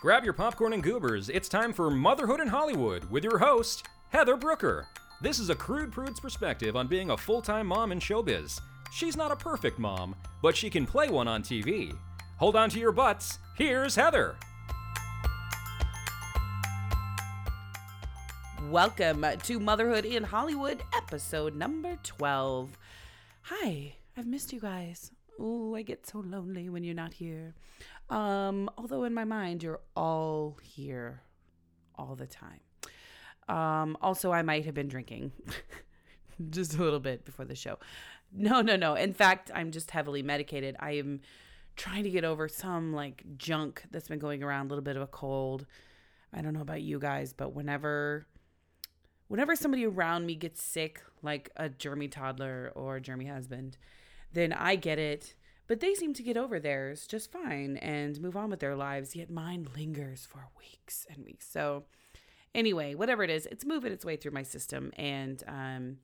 Grab your popcorn and goobers. It's time for Motherhood in Hollywood with your host, Heather Brooker. This is a crude prude's perspective on being a full time mom in showbiz. She's not a perfect mom, but she can play one on TV. Hold on to your butts. Here's Heather. Welcome to Motherhood in Hollywood, episode number 12. Hi, I've missed you guys. Ooh, I get so lonely when you're not here. Um, although in my mind, you're all here all the time. Um, also, I might have been drinking just a little bit before the show. No, no, no. In fact, I'm just heavily medicated. I am trying to get over some like junk that's been going around, a little bit of a cold. I don't know about you guys, but whenever whenever somebody around me gets sick, like a germy toddler or a germy husband, then I get it. But they seem to get over theirs just fine and move on with their lives, yet mine lingers for weeks and weeks. So, anyway, whatever it is, it's moving its way through my system. And um,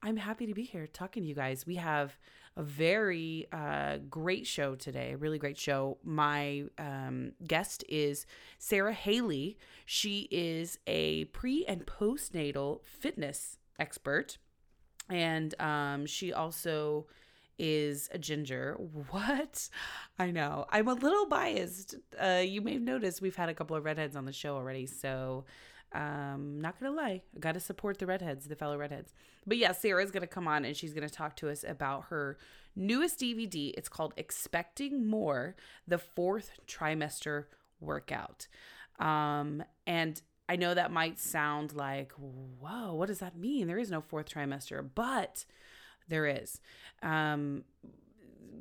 I'm happy to be here talking to you guys. We have a very uh, great show today, a really great show. My um, guest is Sara Haley. She is a pre and postnatal fitness expert. And um, she also is a ginger. What? I know. I'm a little biased. Uh, you may have noticed we've had a couple of redheads on the show already. So, um, not gonna lie, gotta support the redheads, the fellow redheads. But yeah, Sara's gonna come on and she's gonna talk to us about her newest DVD. It's called Expecting More: The Fourth Trimester Workout. Um, and I know that might sound like, whoa, what does that mean? There is no fourth trimester, but there is. Um,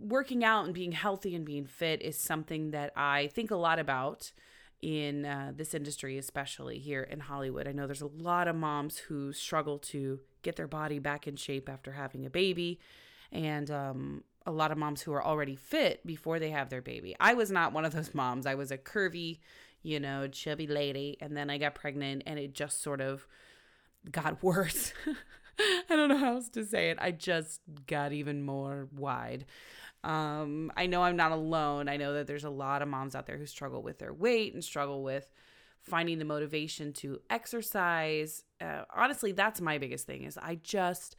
working out and being healthy and being fit is something that I think a lot about in uh, this industry, especially here in Hollywood. I know there's a lot of moms who struggle to get their body back in shape after having a baby, and um, a lot of moms who are already fit before they have their baby. I was not one of those moms. I was a curvy, you know, chubby lady, and then I got pregnant, and it just sort of got worse. I don't know how else to say it. I just got even more wide. Um, I know I'm not alone. I know that there's a lot of moms out there who struggle with their weight and struggle with finding the motivation to exercise. Uh, honestly, that's my biggest thing is I just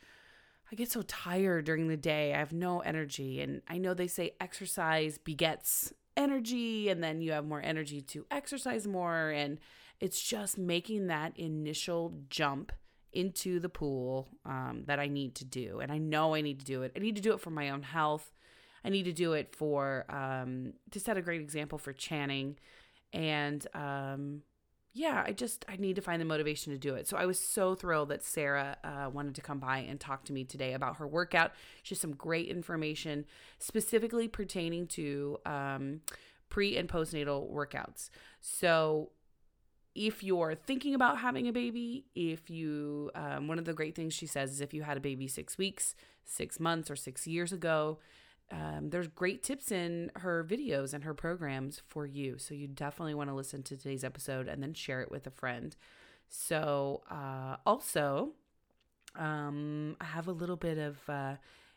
I get so tired during the day. I have no energy and I know they say exercise begets energy and then you have more energy to exercise more and it's just making that initial jump into the pool um, that I need to do. And I know I need to do it. I need to do it for my own health. I need to do it for um, to set a great example for Channing. And um, yeah, I just I need to find the motivation to do it. So I was so thrilled that Sara uh, wanted to come by and talk to me today about her workout. She has some great information specifically pertaining to um, pre and postnatal workouts. So if you're thinking about having a baby, if you, um, one of the great things she says is if you had a baby six weeks, six months, or six years ago, um, there's great tips in her videos and her programs for you. So you definitely want to listen to today's episode and then share it with a friend. So, uh, also, um, I have a little bit of uh,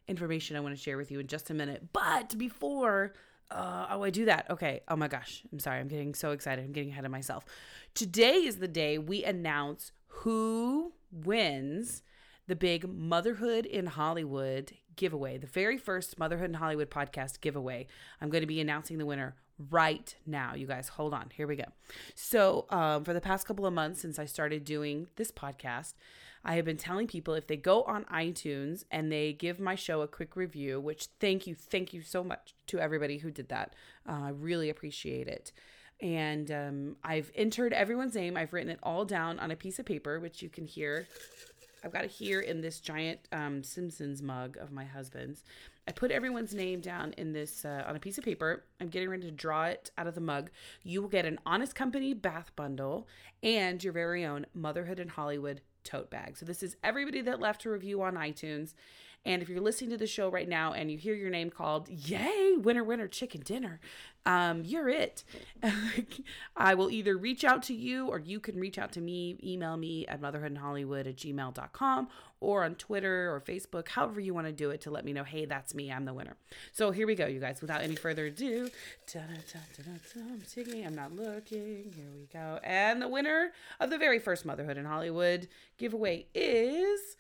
information I want to share with you in just a minute. But before uh, oh, I do that. Okay. Oh my gosh. I'm sorry. I'm getting so excited. I'm getting ahead of myself. Today is the day we announce who wins the big Motherhood in Hollywood giveaway, the very first Motherhood in Hollywood podcast giveaway. I'm going to be announcing the winner right now. You guys, hold on. Here we go. So, um, for the past couple of months since I started doing this podcast, I have been telling people if they go on iTunes and they give my show a quick review, which thank you, thank you so much to everybody who did that. Uh, I really appreciate it. And um, I've entered everyone's name. I've written it all down on a piece of paper, which you can hear. I've got it here in this giant um, Simpsons mug of my husband's. I put everyone's name down in this uh, on a piece of paper. I'm getting ready to draw it out of the mug. You will get an Honest Company bath bundle and your very own Motherhood in Hollywood tote bag. So this is everybody that left a review on iTunes. And if you're listening to the show right now and you hear your name called, yay, winner, winner, chicken dinner, um, you're it. I will either reach out to you or you can reach out to me, email me at motherhoodinhollywood at gmail.com or on Twitter or Facebook, however you want to do it to let me know, hey, that's me, I'm the winner. So here we go, you guys. Without any further ado, I'm taking, I'm not looking. Here we go. And the winner of the very first Motherhood in Hollywood giveaway is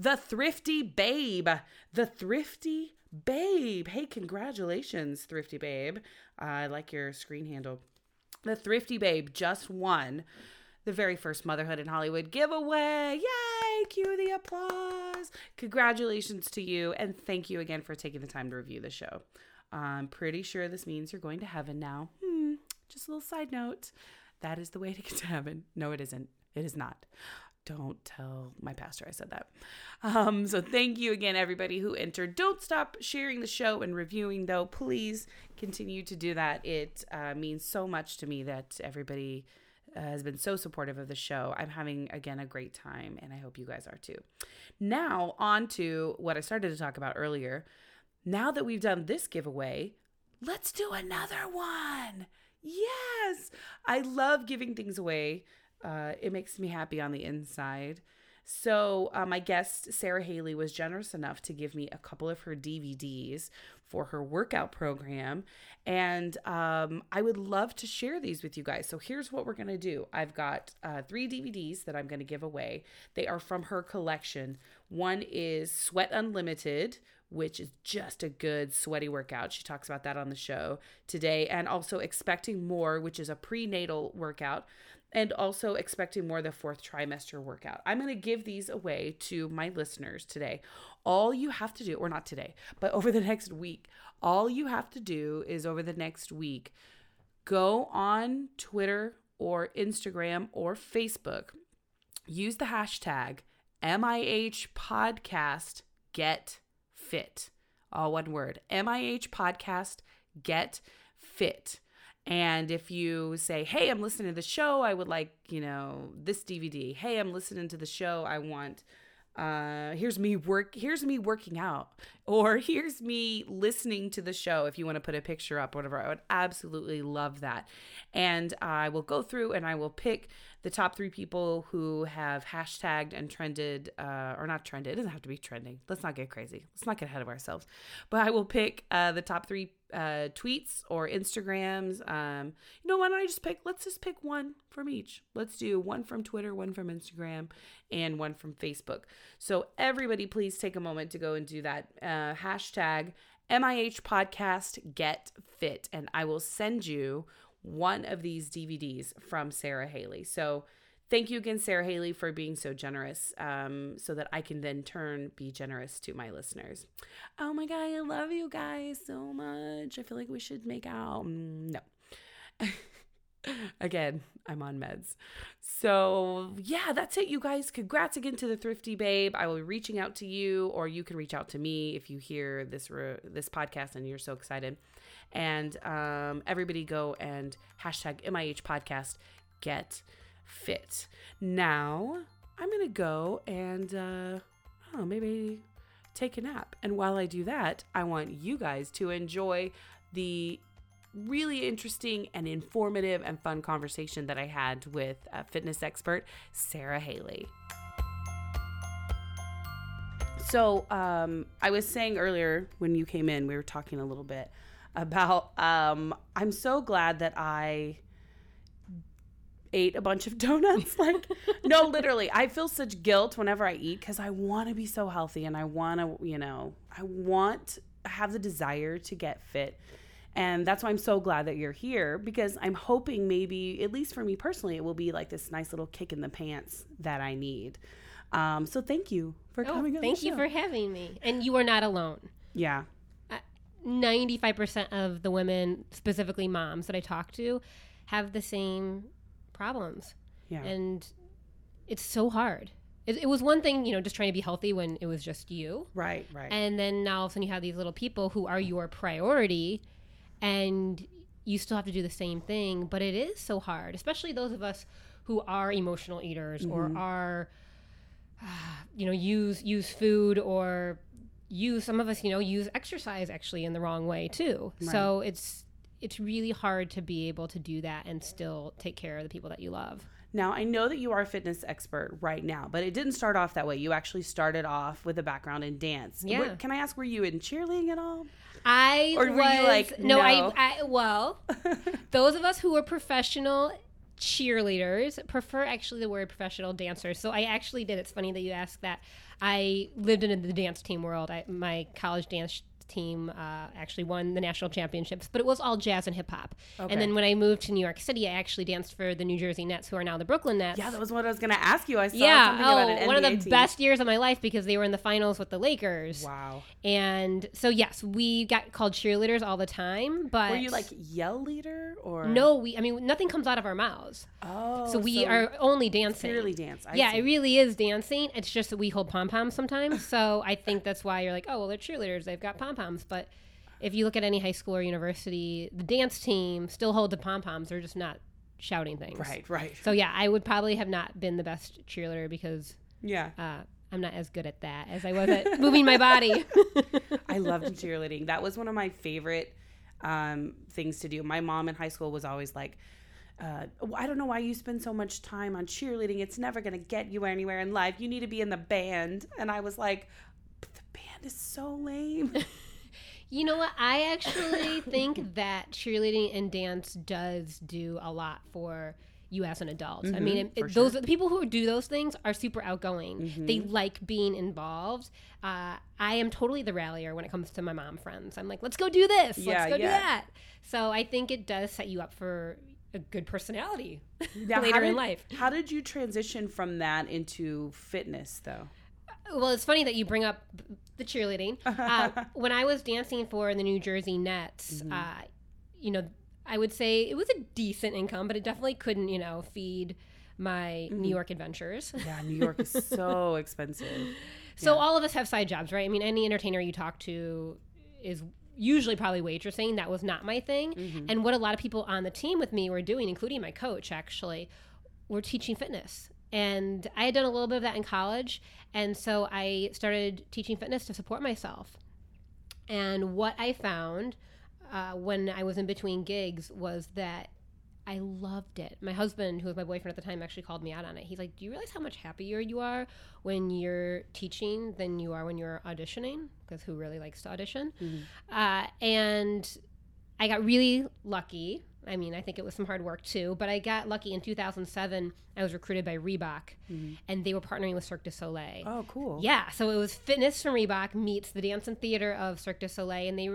the Thrifty Babe. The Thrifty Babe. Hey, congratulations, Thrifty Babe. Uh, I like your screen handle. The Thrifty Babe just won the very first Motherhood in Hollywood giveaway. Yay! Cue the applause. Congratulations to you, and thank you again for taking the time to review the show. I'm pretty sure this means you're going to heaven now. Hmm, just a little side note. That is the way to get to heaven. No, it isn't. It is not don't tell my pastor I said that. Um, so thank you again, everybody who entered. Don't stop sharing the show and reviewing, though. Please continue to do that. It uh, means so much to me that everybody uh, has been so supportive of the show. I'm having, again, a great time, and I hope you guys are too. Now, on to what I started to talk about earlier. Now that we've done this giveaway, let's do another one. Yes, I love giving things away uh, it makes me happy on the inside. So, uh, my guest, Sara Haley, was generous enough to give me a couple of her DVDs for her workout program. And um, I would love to share these with you guys. So, here's what we're going to do I've got uh, three DVDs that I'm going to give away. They are from her collection. One is Sweat Unlimited, which is just a good sweaty workout. She talks about that on the show today. And also Expecting More, which is a prenatal workout and also expecting more the fourth trimester workout. I'm going to give these away to my listeners today. All you have to do, or not today, but over the next week, all you have to do is over the next week, go on Twitter or Instagram or Facebook, use the hashtag MIH podcast get fit. All one word MIH podcast get fit and if you say, hey, I'm listening to the show, I would like, you know, this DVD. Hey, I'm listening to the show, I want uh here's me work here's me working out or here's me listening to the show if you want to put a picture up whatever i would absolutely love that and i will go through and i will pick the top three people who have hashtagged and trended uh or not trended it doesn't have to be trending let's not get crazy let's not get ahead of ourselves but i will pick uh the top three uh, tweets or Instagrams. Um, you know, why don't I just pick? Let's just pick one from each. Let's do one from Twitter, one from Instagram, and one from Facebook. So everybody, please take a moment to go and do that. Uh, hashtag MIH Podcast Get Fit, and I will send you one of these DVDs from Sara Haley. So Thank you again, Sara Haley, for being so generous um, so that I can then turn be generous to my listeners. Oh my God, I love you guys so much. I feel like we should make out. Mm, no. again, I'm on meds. So, yeah, that's it, you guys. Congrats again to the Thrifty Babe. I will be reaching out to you, or you can reach out to me if you hear this re- this podcast and you're so excited. And um, everybody go and hashtag MIH podcast get fit. Now, I'm going to go and, uh, maybe take a nap. And while I do that, I want you guys to enjoy the really interesting and informative and fun conversation that I had with a fitness expert, Sara Haley. So, um, I was saying earlier when you came in, we were talking a little bit about um, I'm so glad that I ate a bunch of donuts. Like, no, literally, I feel such guilt whenever I eat because I want to be so healthy and I want to, you know, I want, have the desire to get fit. And that's why I'm so glad that you're here because I'm hoping maybe, at least for me personally, it will be like this nice little kick in the pants that I need. Um, so thank you for oh, coming. Thank you for having me. And you are not alone. Yeah. 95% of the women, specifically moms that I talk to, have the same problems. Yeah. And it's so hard. It, it, was one thing, you know, just trying to be healthy when it was just you. Right, right. And then now all of a sudden you have these little people who are your priority and you still have to do the same thing. But it is so hard, especially those of us who are emotional eaters mm-hmm. or are, uh, you know, use use food or use some of us, you know, use exercise actually in the wrong way too. Right. So it's it's really hard to be able to do that and still take care of the people that you love. Now, I know that you are a fitness expert right now, but it didn't start off that way. You actually started off with a background in dance. Yeah. can I ask, were you in cheerleading at all? I or were was, you like no, no? I, I well, those of us who are professional cheerleaders prefer actually the word professional dancers. So I actually did. It's funny that you asked that. I lived in the dance team world. I, my college dance team uh, actually won the national championships, but it was all jazz and hip hop. Okay. And then when I moved to New York City, I actually danced for the New Jersey Nets, who are now the Brooklyn Nets. Yeah, that was what I was going to ask you. I saw yeah, something oh, about an one of the team. best years of my life because they were in the finals with the Lakers. Wow. And so yes, we got called cheerleaders all the time. But were you like yell leader or no? We, I mean, nothing comes out of our mouths. Oh, so we so are only dancing. Purely dance. I yeah, see. it really is dancing. It's just that we hold pom poms sometimes. so I think that's why you're like, oh well, they're cheerleaders. They've got pom poms, but if you look at any high school or university, the dance team still hold the pom poms. They're just not shouting things. Right, right. So yeah, I would probably have not been the best cheerleader because yeah, uh, I'm not as good at that as I was at moving my body. I loved cheerleading. That was one of my favorite um, things to do. My mom in high school was always like. Uh, I don't know why you spend so much time on cheerleading. It's never going to get you anywhere in life. You need to be in the band. And I was like, the band is so lame. You know what? I actually think that cheerleading and dance does do a lot for you as an adult. Mm-hmm, I mean, it, it, those sure. the people who do those things are super outgoing. Mm-hmm. They like being involved. Uh, I am totally the rallier when it comes to my mom friends. I'm like, let's go do this. Yeah, let's go yeah. do that. So I think it does set you up for a good personality now, later did, in life. How did you transition from that into fitness, though? well, it's funny that you bring up the cheerleading. Uh, when I was dancing for the New Jersey Nets, mm-hmm. uh, you know, I would say it was a decent income, but it definitely couldn't, you know, feed my mm-hmm. New York adventures. Yeah, New York is so expensive. So yeah. all of us have side jobs, right? I mean, any entertainer you talk to is usually probably waitressing. That was not my thing. Mm-hmm. And what a lot of people on the team with me were doing, including my coach, actually, were teaching fitness. And I had done a little bit of that in college. And so I started teaching fitness to support myself. And what I found uh, when I was in between gigs was that I loved it. My husband, who was my boyfriend at the time, actually called me out on it. He's like, Do you realize how much happier you are when you're teaching than you are when you're auditioning? Because who really likes to audition? Mm-hmm. Uh, and I got really lucky I mean, I think it was some hard work too, but I got lucky in 2007. I was recruited by Reebok, mm-hmm. and they were partnering with Cirque du Soleil. Oh, cool. Yeah, so it was fitness from Reebok meets the dance and theater of Cirque du Soleil, and they,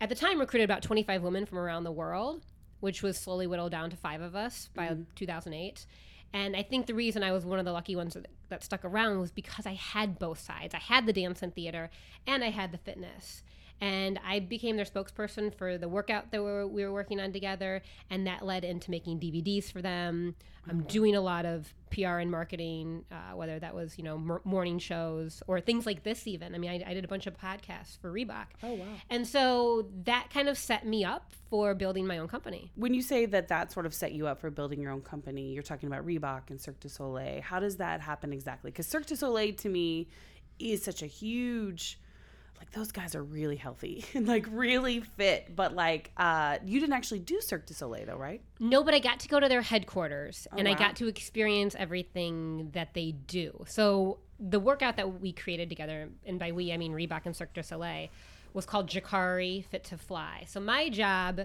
at the time, recruited about 25 women from around the world, which was slowly whittled down to five of us by mm-hmm. 2008. And I think the reason I was one of the lucky ones that, that stuck around was because I had both sides. I had the dance and theater, and I had the fitness and I became their spokesperson for the workout that we were, we were working on together, and that led into making DVDs for them. I'm doing a lot of PR and marketing, uh, whether that was you know m- morning shows or things like this. Even I mean, I, I, did a bunch of podcasts for Reebok. Oh wow! And so that kind of set me up for building my own company. When you say that that sort of set you up for building your own company, you're talking about Reebok and Cirque du Soleil. How does that happen exactly? Because Cirque du Soleil to me is such a huge like those guys are really healthy and like really fit. But like, uh, you didn't actually do Cirque du Soleil though, right? No, but I got to go to their headquarters oh, and wow. I got to experience everything that they do. So the workout that we created together, and by we I mean Reebok and Cirque du Soleil, was called Jukari Fit to Fly. So my job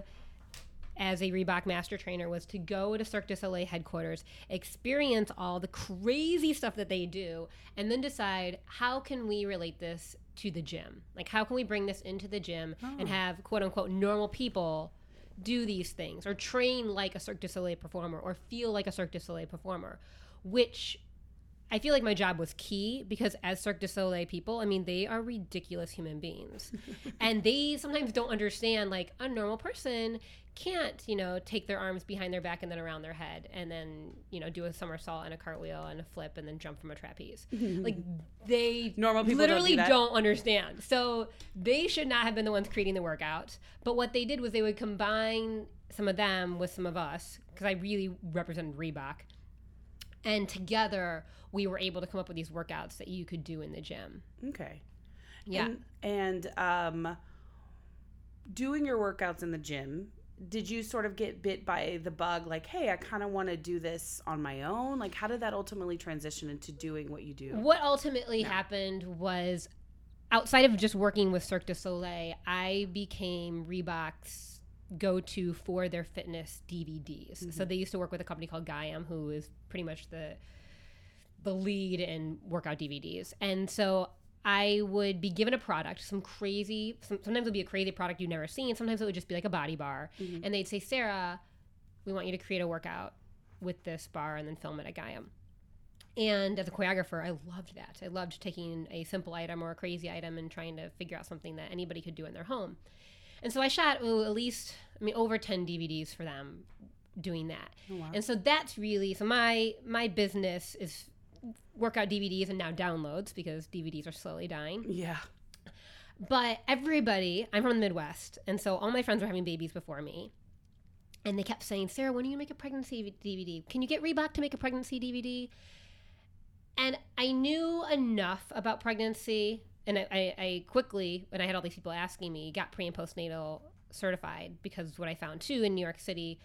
as a Reebok master trainer was to go to Cirque du Soleil headquarters, experience all the crazy stuff that they do, and then decide how can we relate this to the gym? Like, how can we bring this into the gym oh. and have quote unquote normal people do these things or train like a Cirque du Soleil performer or feel like a Cirque du Soleil performer? Which I feel like my job was key because as Cirque du Soleil people, I mean, they are ridiculous human beings. and they sometimes don't understand, like, a normal person can't, you know, take their arms behind their back and then around their head and then, you know, do a somersault and a cartwheel and a flip and then jump from a trapeze. like they normal people literally don't, do don't, understand. So they should not have been the ones creating the workout. But what they did was they would combine some of them with some of us because I really represented Reebok. And together we were able to come up with these workouts that you could do in the gym. Okay. Yeah. And, and um, doing your workouts in the gym, did you sort of get bit by the bug like, hey, I kind of want to do this on my own? Like, how did that ultimately transition into doing what you do? What ultimately happened was outside of just working with Cirque du Soleil, I became Reebok's go to for their fitness DVDs. Mm-hmm. So they used to work with a company called Gaiam, who is pretty much the the lead in workout DVDs. And so I would be given a product, some crazy, some, sometimes it would be a crazy product you've never seen. Sometimes it would just be like a body bar. Mm-hmm. And they'd say, Sara, we want you to create a workout with this bar and then film it at Gaiam. And as a choreographer, I loved that. I loved taking a simple item or a crazy item and trying to figure out something that anybody could do in their home. And so I shot ooh, at least, I mean, over 10 DVDs for them doing that. Oh, wow. And so that's really, so my, my business is workout DVDs and now downloads because DVDs are slowly dying. Yeah. But everybody, I'm from the Midwest, and so all my friends were having babies before me. And they kept saying, Sara, when are you gonna make a pregnancy DVD? Can you get Reebok to make a pregnancy DVD? And I knew enough about pregnancy, and I, I, quickly, when I had all these people asking me, got pre and postnatal certified because what I found too in New York City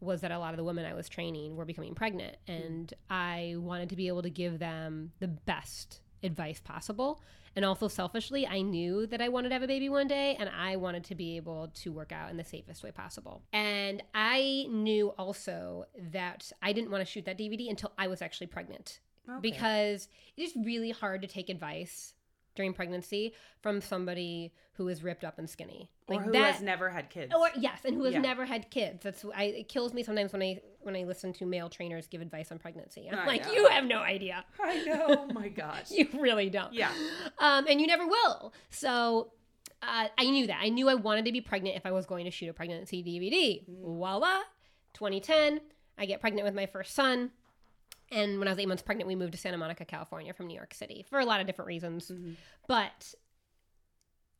was that a lot of the women I was training were becoming pregnant, and I wanted to be able to give them the best advice possible. And also selfishly, I knew that I wanted to have a baby one day, and I wanted to be able to work out in the safest way possible. And I knew also that I didn't want to shoot that DVD until I was actually pregnant Okay. because it is really hard to take advice during pregnancy from somebody who is ripped up and skinny. or who that, has never had kids. or yes, and who has Yeah. never had kids. That's I, it kills me sometimes when I when I listen to male trainers give advice on pregnancy. I'm I like, know. you have no idea. I know. Oh my gosh. You really don't. Yeah. Um, and you never will. So uh, I knew that. I knew I wanted to be pregnant if I was going to shoot a pregnancy DVD. Voila, 2010, I get pregnant with my first son. And when I was eight months pregnant, we moved to Santa Monica, California from New York City for a lot of different reasons. But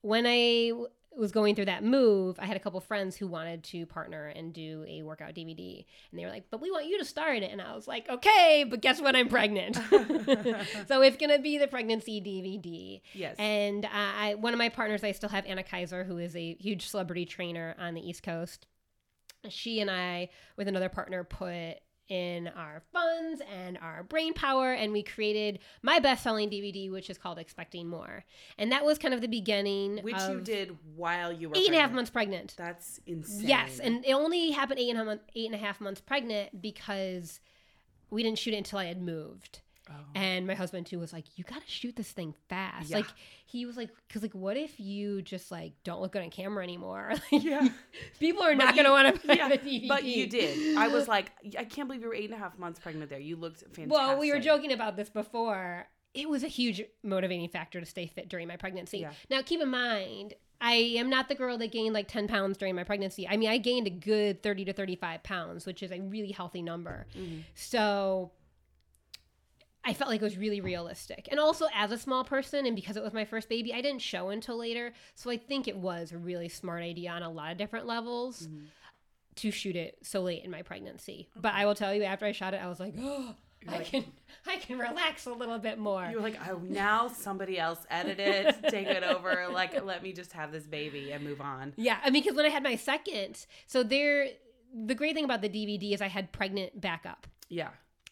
when I was going through that move, I had a couple friends who wanted to partner and do a workout DVD. And they were like, but we want you to star in it. And I was like, okay, but guess what? I'm pregnant. so it's going to be the pregnancy DVD. Yes. And uh, I, one of my partners, I still have Anna Kaiser, who is a huge celebrity trainer on the East Coast. She and I, with another partner, put in our funds and our brain power, and we created my best selling DVD, which is called Expecting More. And that was kind of the beginning. Which you did while you were Eight and a half months pregnant. That's insane. Yes, and it only happened eight and a half, month, eight and a half months pregnant because we didn't shoot it until I had moved. And my husband too was like, "You got to shoot this thing fast." Yeah. Like he was like, "Cause like, what if you just like don't look good on camera anymore? Yeah. People are not you- gonna want to buy yeah, the DVD." But you did. I was like, I can't believe you were eight and a half months pregnant there. You looked fantastic. Well, we were joking about this before. It was a huge motivating factor to stay fit during my pregnancy. Yeah. Now, keep in mind, I am not the girl that gained like 10 pounds during my pregnancy. I mean, I gained a good 30 to 35 pounds, which is a really healthy number. Mm-hmm. So I felt like it was really realistic. And also, as a small person, and because it was my first baby, I didn't show until later. So I think it was a really smart idea on a lot of different levels Mm-hmm. to shoot it so late in my pregnancy. But I will tell you, after I shot it, I was like, oh, I can, I can relax a little bit more. You're like, oh, now somebody else edit it, take it over. Like, let me just have this baby and move on. Yeah, I mean, because when I had my second, so there, the great thing about the DVD is I had pregnant backup. Yeah.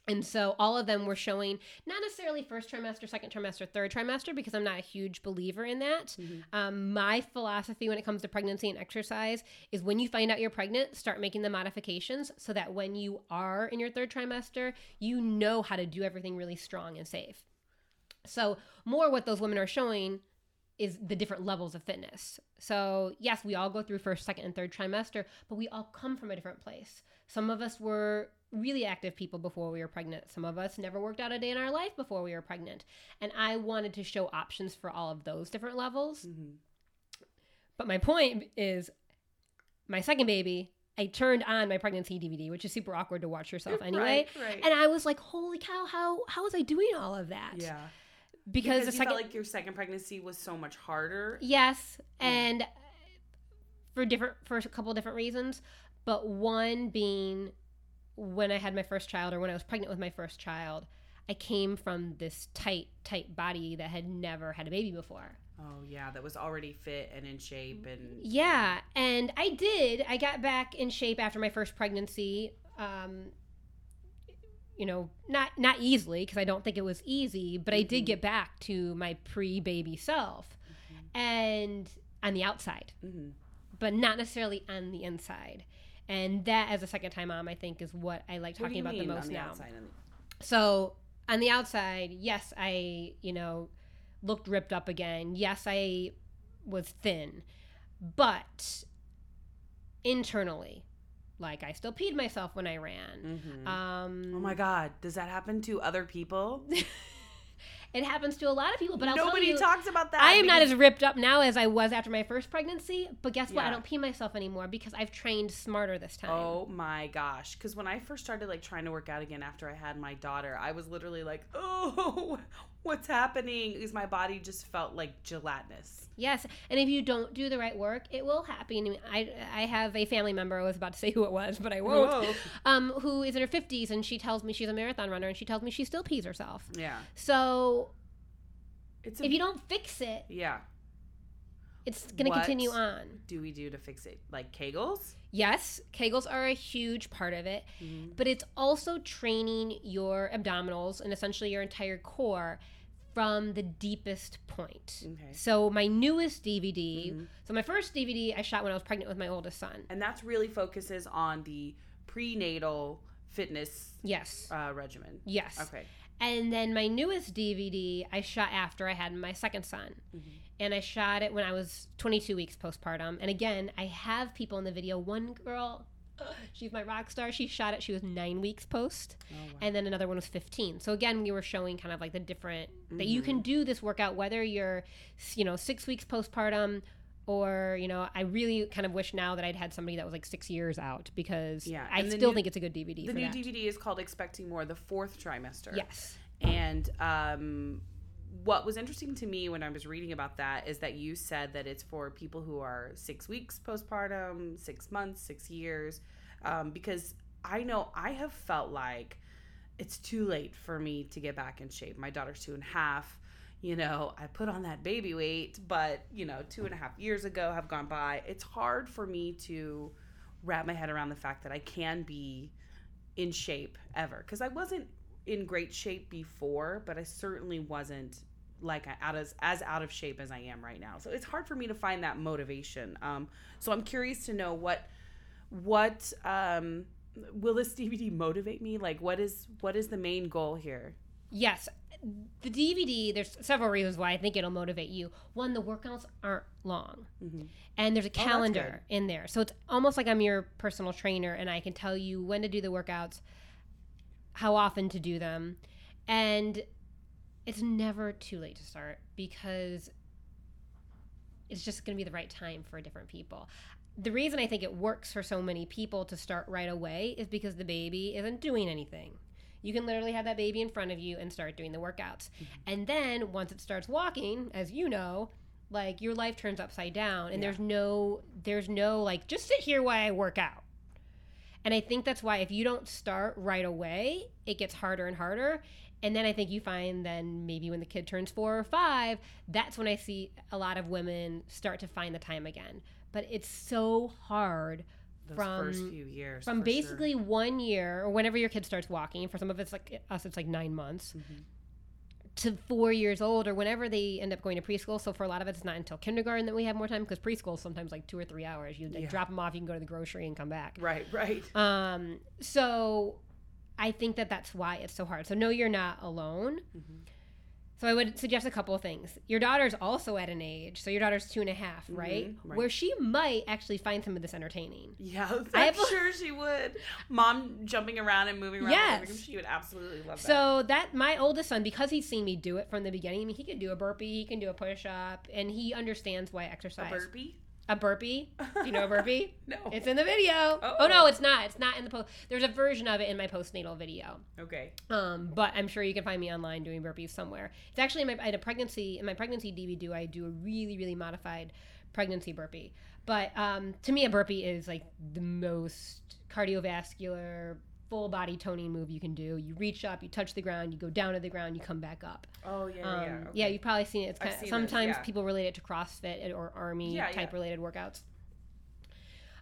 And so all of them were showing not necessarily first trimester, second trimester, third trimester, because I'm not a huge believer in that. Um, my philosophy when it comes to pregnancy and exercise is when you find out you're pregnant, start making the modifications so that when you are in your third trimester, you know how to do everything really strong and safe. So, more what those women are showing is the different levels of fitness. So, yes, we all go through first, second, and third trimester, but we all come from a different place. Some of us were really active people before we were pregnant. Some of us never worked out a day in our life before we were pregnant. And I wanted to show options for all of those different levels. Mm-hmm. But my point is my second baby, I turned on my pregnancy DVD, which is super awkward to watch yourself anyway. Right, right. And I was like, "Holy cow, how how was I doing all of that?" Yeah. Because, Because the you second felt like your second pregnancy was so much harder. Yes, and for different for a couple different reasons, but one being when I had my first child or when I was pregnant with my first child, I came from this tight tight body that had never had a baby before. Oh yeah, that was already fit and in shape and Yeah, and I did. I got back in shape after my first pregnancy. Um, you know, not not easily because I don't think it was easy, but I did Mhm. get back to my pre-baby self, and on the outside, hmm but not necessarily on the inside. And that, as a second-time mom, I think is what I like What do talking you about the most on the now. outside and So on the outside, yes, I you know looked ripped up again. Yes, I was thin, but internally, like I still peed myself when I ran. Mhm. Um, oh my god, does that happen to other people? it happens to a lot of people, but I'll Nobody you, talks about that. I am not as ripped up now as I was after my first pregnancy. But guess what? I don't pee myself anymore because I've trained smarter this time. Oh my gosh. Because when I first started like trying to work out again after I had my daughter, I was literally like, oh, what's happening? Because my body just felt like gelatinous. Yes, and if you don't do the right work, it will happen. I I have a family member. I was about to say who it was, but I won't. Um, who is in her fifties, and she tells me she's a marathon runner, and she tells me she still pees herself. Yeah. So It's a, if you don't fix it, yeah. It's going to continue on. Do we do to fix it? Like Kegels? Yes, Kegels are a huge part of it, Mm-hmm. but it's also training your abdominals and essentially your entire core from the deepest point. Okay. So my newest DVD, Mhm. so my first DVD I shot when I was pregnant with my oldest son. And that's really focuses on the prenatal fitness Yes. uh, regimen. Yes. Okay. And then my newest DVD I shot after I had my second son. Mhm. And I shot it when I was 22 weeks postpartum. And again, I have people in the video. One girl, she's my rock star. She shot it. She was nine weeks post. Oh, wow. And then another one was 15. So again, we were showing kind of like the different that you can do this workout whether you're, you know, six weeks postpartum or you know, I really kind of wish now that I'd had somebody that was like six years out because Yeah, I still new- think it's a good DVD. the new that. DVD is called Expecting More, the fourth trimester. Yes. And um, what was interesting to me when I was reading about that is that you said that it's for people who are six weeks postpartum, six months, six years. Um, because I know I have felt like it's too late for me to get back in shape. My daughter's two and a half. You know, I put on that baby weight, but, you know, two and a half years ago have gone by. It's hard for me to wrap my head around the fact that I can be in shape ever. Because I wasn't in great shape before, but I certainly wasn't like out as as out of shape as I am right now. So it's hard for me to find that motivation. Um, so I'm curious to know what what um, will this DVD motivate me? Like, what is what is the main goal here? Yes. The DVD, there's several reasons why I think it'll motivate you. One, the workouts aren't long. Mhm. And there's a Oh, calendar in there. So it's almost like I'm your personal trainer and I can tell you when to do the workouts, how often to do them. And it's never too late to start because it's just going to be the right time for different people. The reason I think it works for so many people to start right away is because the baby isn't doing anything. You can literally have that baby in front of you and start doing the workouts. Mm-hmm. And then once it starts walking, as you know, like your life turns upside down and Yeah. there's no there's no like just sit here while I work out. And I think that's why if you don't start right away, it gets harder and harder. And then I think you find then maybe when the kid turns four or five, that's when I see a lot of women start to find the time again. But it's so hard Those From- first few years, from for sure. basically one year or whenever your kid starts walking. For some of it's like us, it's like nine months Mhm. To four years old or whenever they end up going to preschool. So for a lot of it, it's not until kindergarten that we have more time because preschool is sometimes like two or three hours. You like, Yeah. drop them off, you can go to the grocery and come back. Right, right. Um, so I think that that's why it's so hard. So no, you're not alone. Mhm. So I would suggest a couple of things. Your daughter's also at an age, so your daughter's two and a half, right? Mhm, right. Where she might actually find some of this entertaining. Yeah, I'm a- sure she would. Mom jumping around and moving around. Yes. room, she would absolutely love that. So that my oldest son, because he's seen me do it from the beginning, I mean, he can do a burpee, he can do a push up, and he understands why a exercise. burpee? A burpee? Do you know a burpee? no. It's in the video. Oh. Oh. no, it's not. It's not in the post. There's a version of it in my postnatal video. okay. Um, but I'm sure you can find me online doing burpees somewhere. It's actually in my I had a pregnancy in my pregnancy DVD. I do a really really modified pregnancy burpee. But um, to me, a burpee is like the most cardiovascular full body toning move you can do. You reach up, you touch the ground, you go down to the ground, you come back up. Oh yeah, Um, yeah. Okay. Yeah, you've probably seen it. It's kind of, this, sometimes yeah. people relate it to CrossFit or army Yeah, type yeah. related workouts.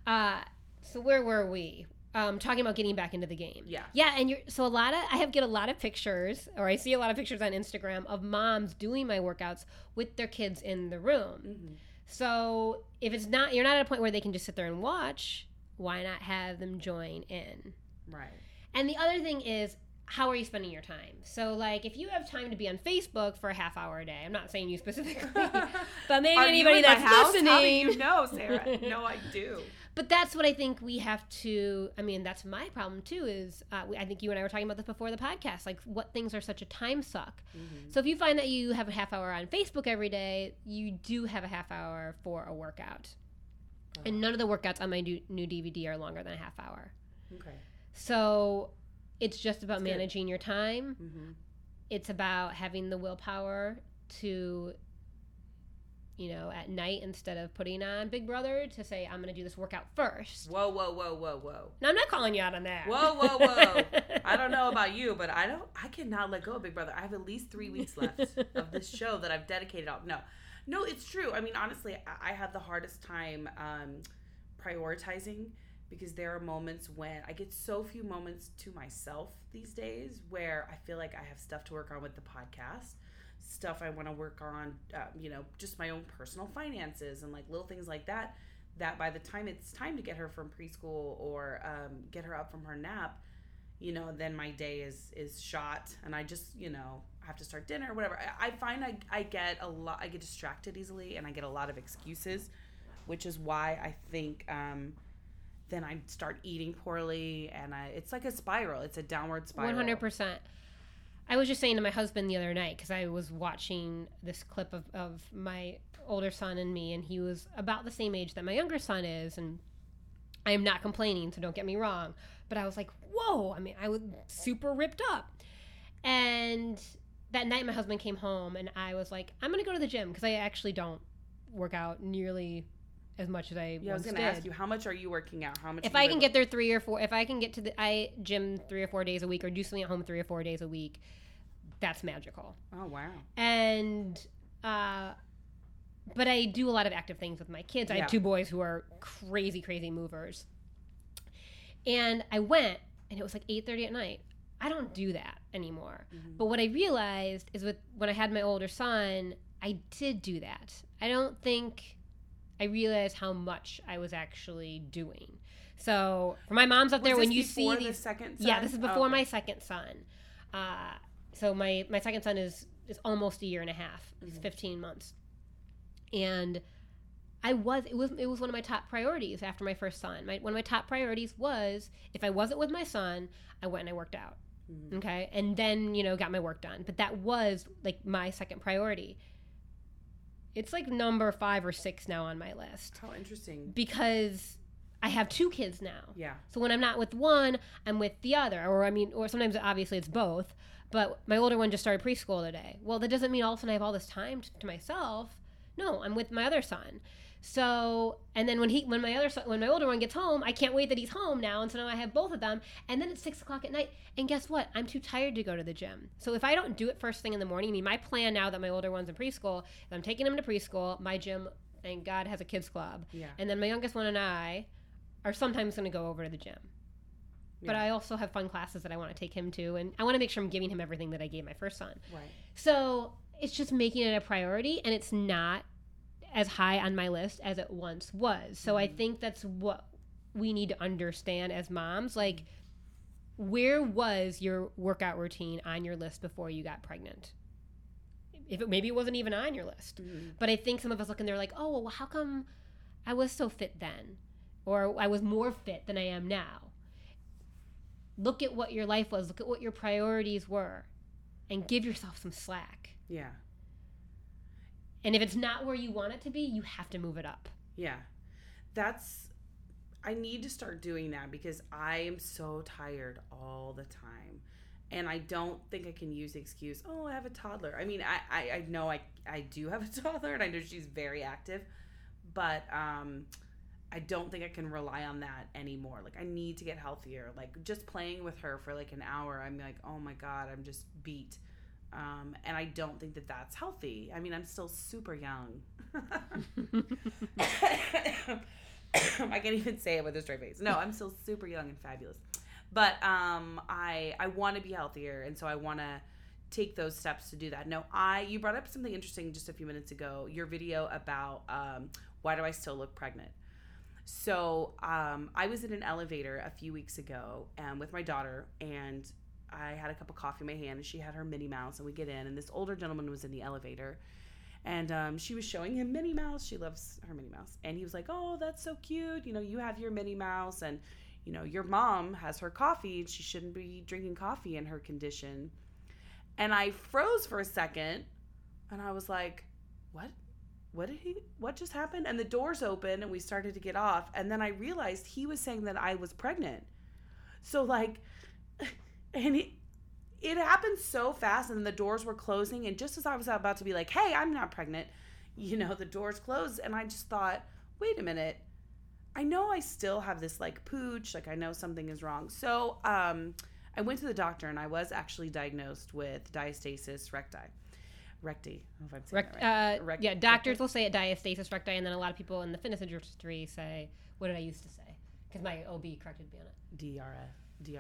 Uh, so where were we? Um, talking about getting back into the game. Yeah. Yeah, and you're so a lot of I have get a lot of pictures, or I see a lot of pictures on Instagram of moms doing my workouts with their kids in the room. Mhm. So if it's not, you're not at a point where they can just sit there and watch. Why not have them join in? Right. And the other thing is, how are you spending your time? So, like, if you have time to be on Facebook for a half hour a day, I'm not saying you specifically, but maybe anybody that's house? listening. How do you know, Sara? no, I do. But that's what I think we have to. I mean, that's my problem too. Is uh, we, I think you and I were talking about this before the podcast. Like, what things are such a time suck. So if you find that you have a half hour on Facebook every day, you do have a half hour for a workout. And none of the workouts on my new, new DVD are longer than a half hour. Okay. So it's just about good. managing your time. Mm-hmm. It's about having the willpower to, you know, at night instead of putting on Big Brother to say, I'm going to do this workout first. Whoa, whoa, whoa, whoa, whoa. Now, I'm not calling you out on that. Whoa, whoa, whoa. I don't know about you, but I don't I cannot let go of Big Brother. I have at least three weeks left of this show that I've dedicated on. No. No, it's true. I mean, honestly, I, I have the hardest time um, prioritizing because there are moments when I get so few moments to myself these days where I feel like I have stuff to work on with the podcast, stuff I want to work on, uh, you know, just my own personal finances and like little things like that. That by the time it's time to get her from preschool or um, get her up from her nap, you know, then my day is is shot, and I just you know have to start dinner or whatever. I, I find I I get a lot, I get distracted easily, and I get a lot of excuses, which is why I think. Um, then I start eating poorly, and I, it's like a spiral. It's a downward spiral. One hundred percent. I was just saying to my husband the other night because I was watching this clip of, of my older son and me, and he was about the same age that my younger son is, and I am not complaining, so don't get me wrong. But I was like, whoa! I mean, I was super ripped up, and that night my husband came home, and I was like, I'm gonna go to the gym because I actually don't work out nearly as much as I Yeah, I was going to ask you, how much are you working out? How much? if I can get there three or four, if I can get to the, I gym three or four days a week or do something at home three or four days a week, that's magical. Oh wow. And, uh, but I do a lot of active things with my kids. I have two boys who are crazy, crazy movers. And I went, and it was like eight thirty at night. I don't do that anymore. Mhm. But what I realized is with when I had my older son, I did do that. I don't think I realized how much I was actually doing. So for my moms out there, when you see before the these, second. yeah, this is Oh, before okay. my second son. Uh, so my my second son is is almost a year and a half. He's Mhm. 15 months, and I was it was it was one of my top priorities after my first son. My one of my top priorities was if I wasn't with my son, I went and I worked out. Mhm. Okay, and then you know got my work done. But that was like my second priority. It's like number five or six now on my list How interesting. because I have two kids now. Yeah. So when I'm not with one, I'm with the other. Or I mean, or sometimes obviously it's both. But my older one just started preschool today. Well, that doesn't mean all of a sudden I have all this time to myself. No, I'm with my other son. So and then when he when my other son when my older one gets home, I can't wait that he's home now, and so now I have both of them. And then it's six o'clock at night, and guess what? I'm too tired to go to the gym. So if I don't do it first thing in the morning, I mean, my plan now that my older one's in preschool, is I'm taking him to preschool. My gym, thank God, has a kids club, Yeah. and then my youngest one and I are sometimes going to go over to the gym. But Yeah. I also have fun classes that I want to take him to, and I want to make sure I'm giving him everything that I gave my first son. Right. So it's just making it a priority, and it's not as high on my list as it once was. So I Mhm. think that's what we need to understand as moms. Like, where was your workout routine on your list before you got pregnant? If it, maybe it wasn't even on your list. Mhm. But I think some of us look and they're like, oh, well, how come I was so fit then? Or I was more fit than I am now. Look at what your life was, look at what your priorities were, and give yourself some slack. Yeah. And if it's not where you want it to be, you have to move it up. Yeah. That's I need to start doing that because I am so tired all the time. And I don't think I can use the excuse, oh, I have a toddler. I mean, I, I, I know I, I do have a toddler and I know she's very active, but um, I don't think I can rely on that anymore. Like I need to get healthier. Like just playing with her for like an hour, I'm like, oh my god, I'm just beat. Um, and I don't think that that's healthy. I mean, I'm still super young. I can't even say it with a straight face. No, I'm still super young and fabulous. But um, I I want to be healthier, and so I want to take those steps to do that. No, I you brought up something interesting just a few minutes ago. Your video about um, why do I still look pregnant? So um, I was in an elevator a few weeks ago um, with my daughter, and I had a cup of coffee in my hand, and she had her Minnie Mouse, and we get in, and this older gentleman was in the elevator, and um, she was showing him Minnie Mouse. She loves her Minnie Mouse, and he was like, "Oh, that's so cute. You know, you have your Minnie Mouse, and you know, your mom has her coffee, and she shouldn't be drinking coffee in her condition." And I froze for a second, and I was like, "What? What did he? What just happened?" And the doors open, and we started to get off, and then I realized he was saying that I was pregnant. So like, and it, it happened so fast, and the doors were closing, and just as I was about to be like, "Hey, I'm not pregnant," you know, the doors closed, and I just thought, "Wait a minute." I know I still have this like pooch, like I know something is wrong. So, um, I went to the doctor and I was actually diagnosed with diastasis recti. Recti. I if I'm Rec- right. uh, Rec- yeah, doctors recti? will say it diastasis recti, and then a lot of people in the fitness industry say, "What did I used to say?" Because my OB corrected me on it. DRF.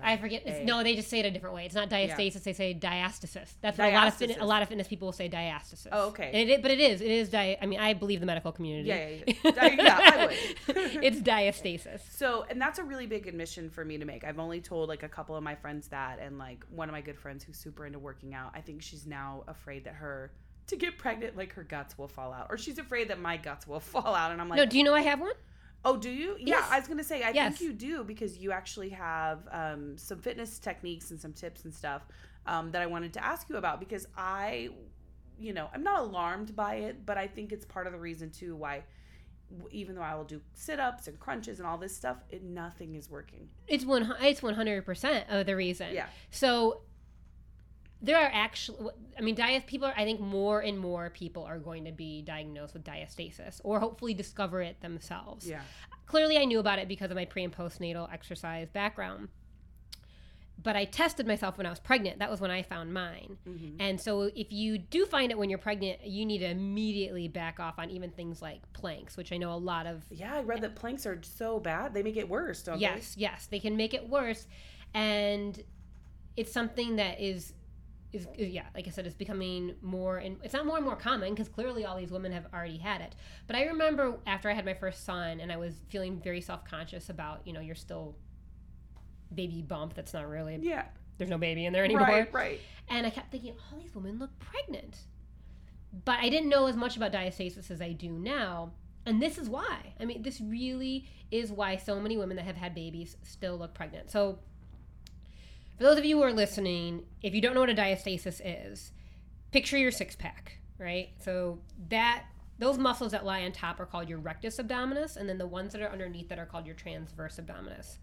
I forget. It's, no, they just say it a different way. It's not diastasis. Yeah. They say diastasis. That's what a lot of fitness, a lot of fitness people will say diastasis. Oh, okay. And it, but it is. It is. Di- I mean, I believe the medical community. Yeah, yeah, yeah. yeah I would. it's diastasis. So, and that's a really big admission for me to make. I've only told like a couple of my friends that, and like one of my good friends who's super into working out. I think she's now afraid that her to get pregnant, like her guts will fall out, or she's afraid that my guts will fall out. And I'm like, no. Do you know I have one? Oh, do you? Yeah, yes. I was gonna say I yes. think you do because you actually have um, some fitness techniques and some tips and stuff um, that I wanted to ask you about because I, you know, I'm not alarmed by it, but I think it's part of the reason too why, even though I will do sit ups and crunches and all this stuff, it nothing is working. It's one. It's one hundred percent of the reason. Yeah. So there are actually i mean diet people are i think more and more people are going to be diagnosed with diastasis or hopefully discover it themselves. Yeah. Clearly i knew about it because of my pre and postnatal exercise background. But i tested myself when i was pregnant. That was when i found mine. Mm-hmm. and so if you do find it when you're pregnant you need to immediately back off on even things like planks which i know a lot of yeah i read that planks are so bad they make it worse don't yes, they? Yes yes they can make it worse. And it's something that is is, yeah, like I said, it's becoming more and it's not more and more common because clearly all these women have already had it. But I remember after I had my first son and I was feeling very self conscious about you know you're still baby bump that's not really yeah there's no baby in there anymore right right and I kept thinking all these women look pregnant, but I didn't know as much about diastasis as I do now. And this is why. I mean, this really is why so many women that have had babies still look pregnant. So for those of you who are listening, if you don't know what a diastasis is, picture your six pack, right? So that those muscles that lie on top are called your rectus abdominis, and then the ones that are underneath that are called your transverse abdominis.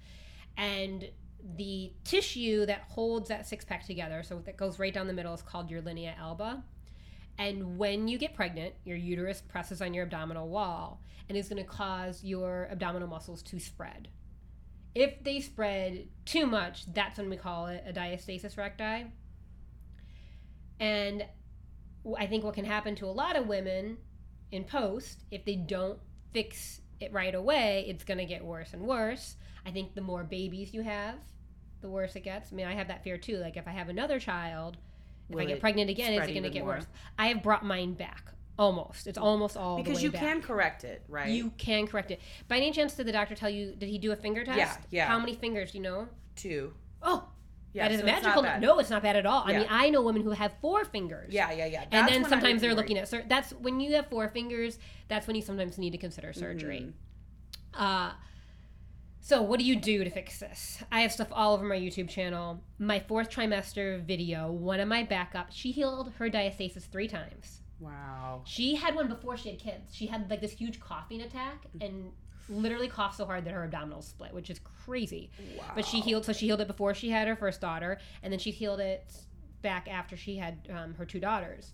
And the tissue that holds that six pack together, so that goes right down the middle, is called your linea alba. And when you get pregnant, your uterus presses on your abdominal wall and is going to cause your abdominal muscles to spread. If they spread too much, that's when we call it a diastasis recti. And I think what can happen to a lot of women in post, if they don't fix it right away, it's going to get worse and worse. I think the more babies you have, the worse it gets. I mean, I have that fear too. Like, if I have another child, if Will I get pregnant again, is it going to get more? worse? I have brought mine back Almost. It's almost all because you back. can correct it, right? You can correct it. By any chance, did the doctor tell you? Did he do a finger test? Yeah, yeah. How many fingers do you know? Two. Oh, yeah, that is so magical. No, it's not bad at all. Yeah. I mean, I know women who have four fingers. Yeah, yeah, yeah. That's and then sometimes they're looking at sur- that's when you have four fingers. That's when you sometimes need to consider surgery. Mm-hmm. Uh, so what do you do to fix this? I have stuff all over my YouTube channel. My fourth trimester video, one of my backup, she healed her diastasis three times. Wow. She had one before she had kids. She had like this huge coughing attack and literally coughed so hard that her abdominals split, which is crazy. Wow. But she healed, so she healed it before she had her first daughter, and then she healed it back after she had um, her two daughters.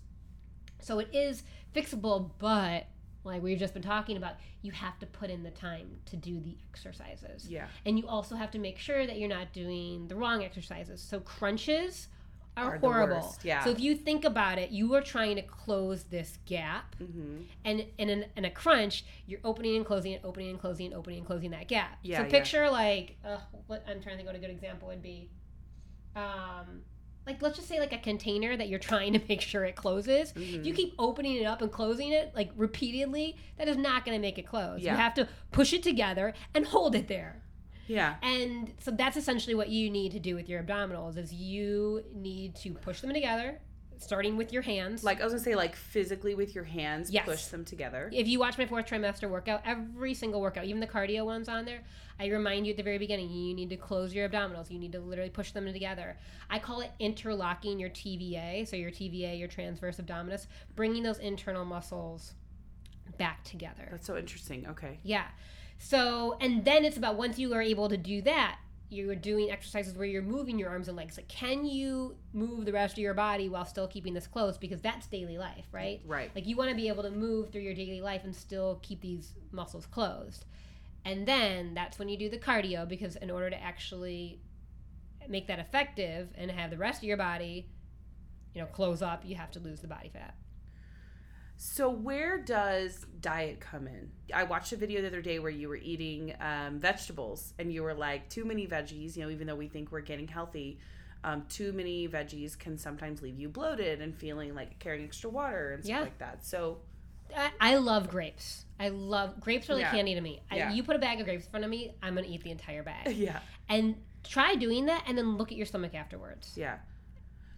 So it is fixable, but like we've just been talking about, you have to put in the time to do the exercises. Yeah. And you also have to make sure that you're not doing the wrong exercises. So crunches are, Are horrible. yeah. So if you think about it, you are trying to close this gap, Mm-hmm. and in, an, in a crunch, you're opening and closing it, opening and closing, and opening and closing that gap. Yeah, So yeah. picture like, uh, what I'm trying to think what a good example would be. Um, like let's just say like a container that you're trying to make sure it closes. Mm-hmm. If you keep opening it up and closing it like repeatedly, that is not going to make it close. Yeah. You have to push it together and hold it there. Yeah. And so that's essentially what you need to do with your abdominals is you need to push them together, starting with your hands. Like I was gonna say, like physically with your hands, Yes. push them together. if you watch my fourth trimester workout, every single workout, even the cardio ones on there, I remind you at the very beginning, you need to close your abdominals. You need to literally push them together. I call it interlocking your TVA, so your TVA, your transverse abdominis, bringing those internal muscles back together. That's so interesting. Okay. Yeah. So, and then it's about once you are able to do that, you're doing exercises where you're moving your arms and legs. Like, can you move the rest of your body while still keeping this closed? Because that's daily life, right? Right. Like, you want to be able to move through your daily life and still keep these muscles closed. And then that's when you do the cardio, because in order to actually make that effective and have the rest of your body, you know, close up, you have to lose the body fat. So where does diet come in? I watched a video the other day where you were eating um, vegetables and you were like, too many veggies. You know, even though we think we're getting healthy, um, too many veggies can sometimes leave you bloated and feeling like carrying extra water and stuff Yeah. like that. So I, I love grapes. I love grapes. Really Yeah. candy to me. Yeah. You put a bag of grapes in front of me, I'm gonna eat the entire bag. yeah, and try doing that, and then look at your stomach afterwards. yeah.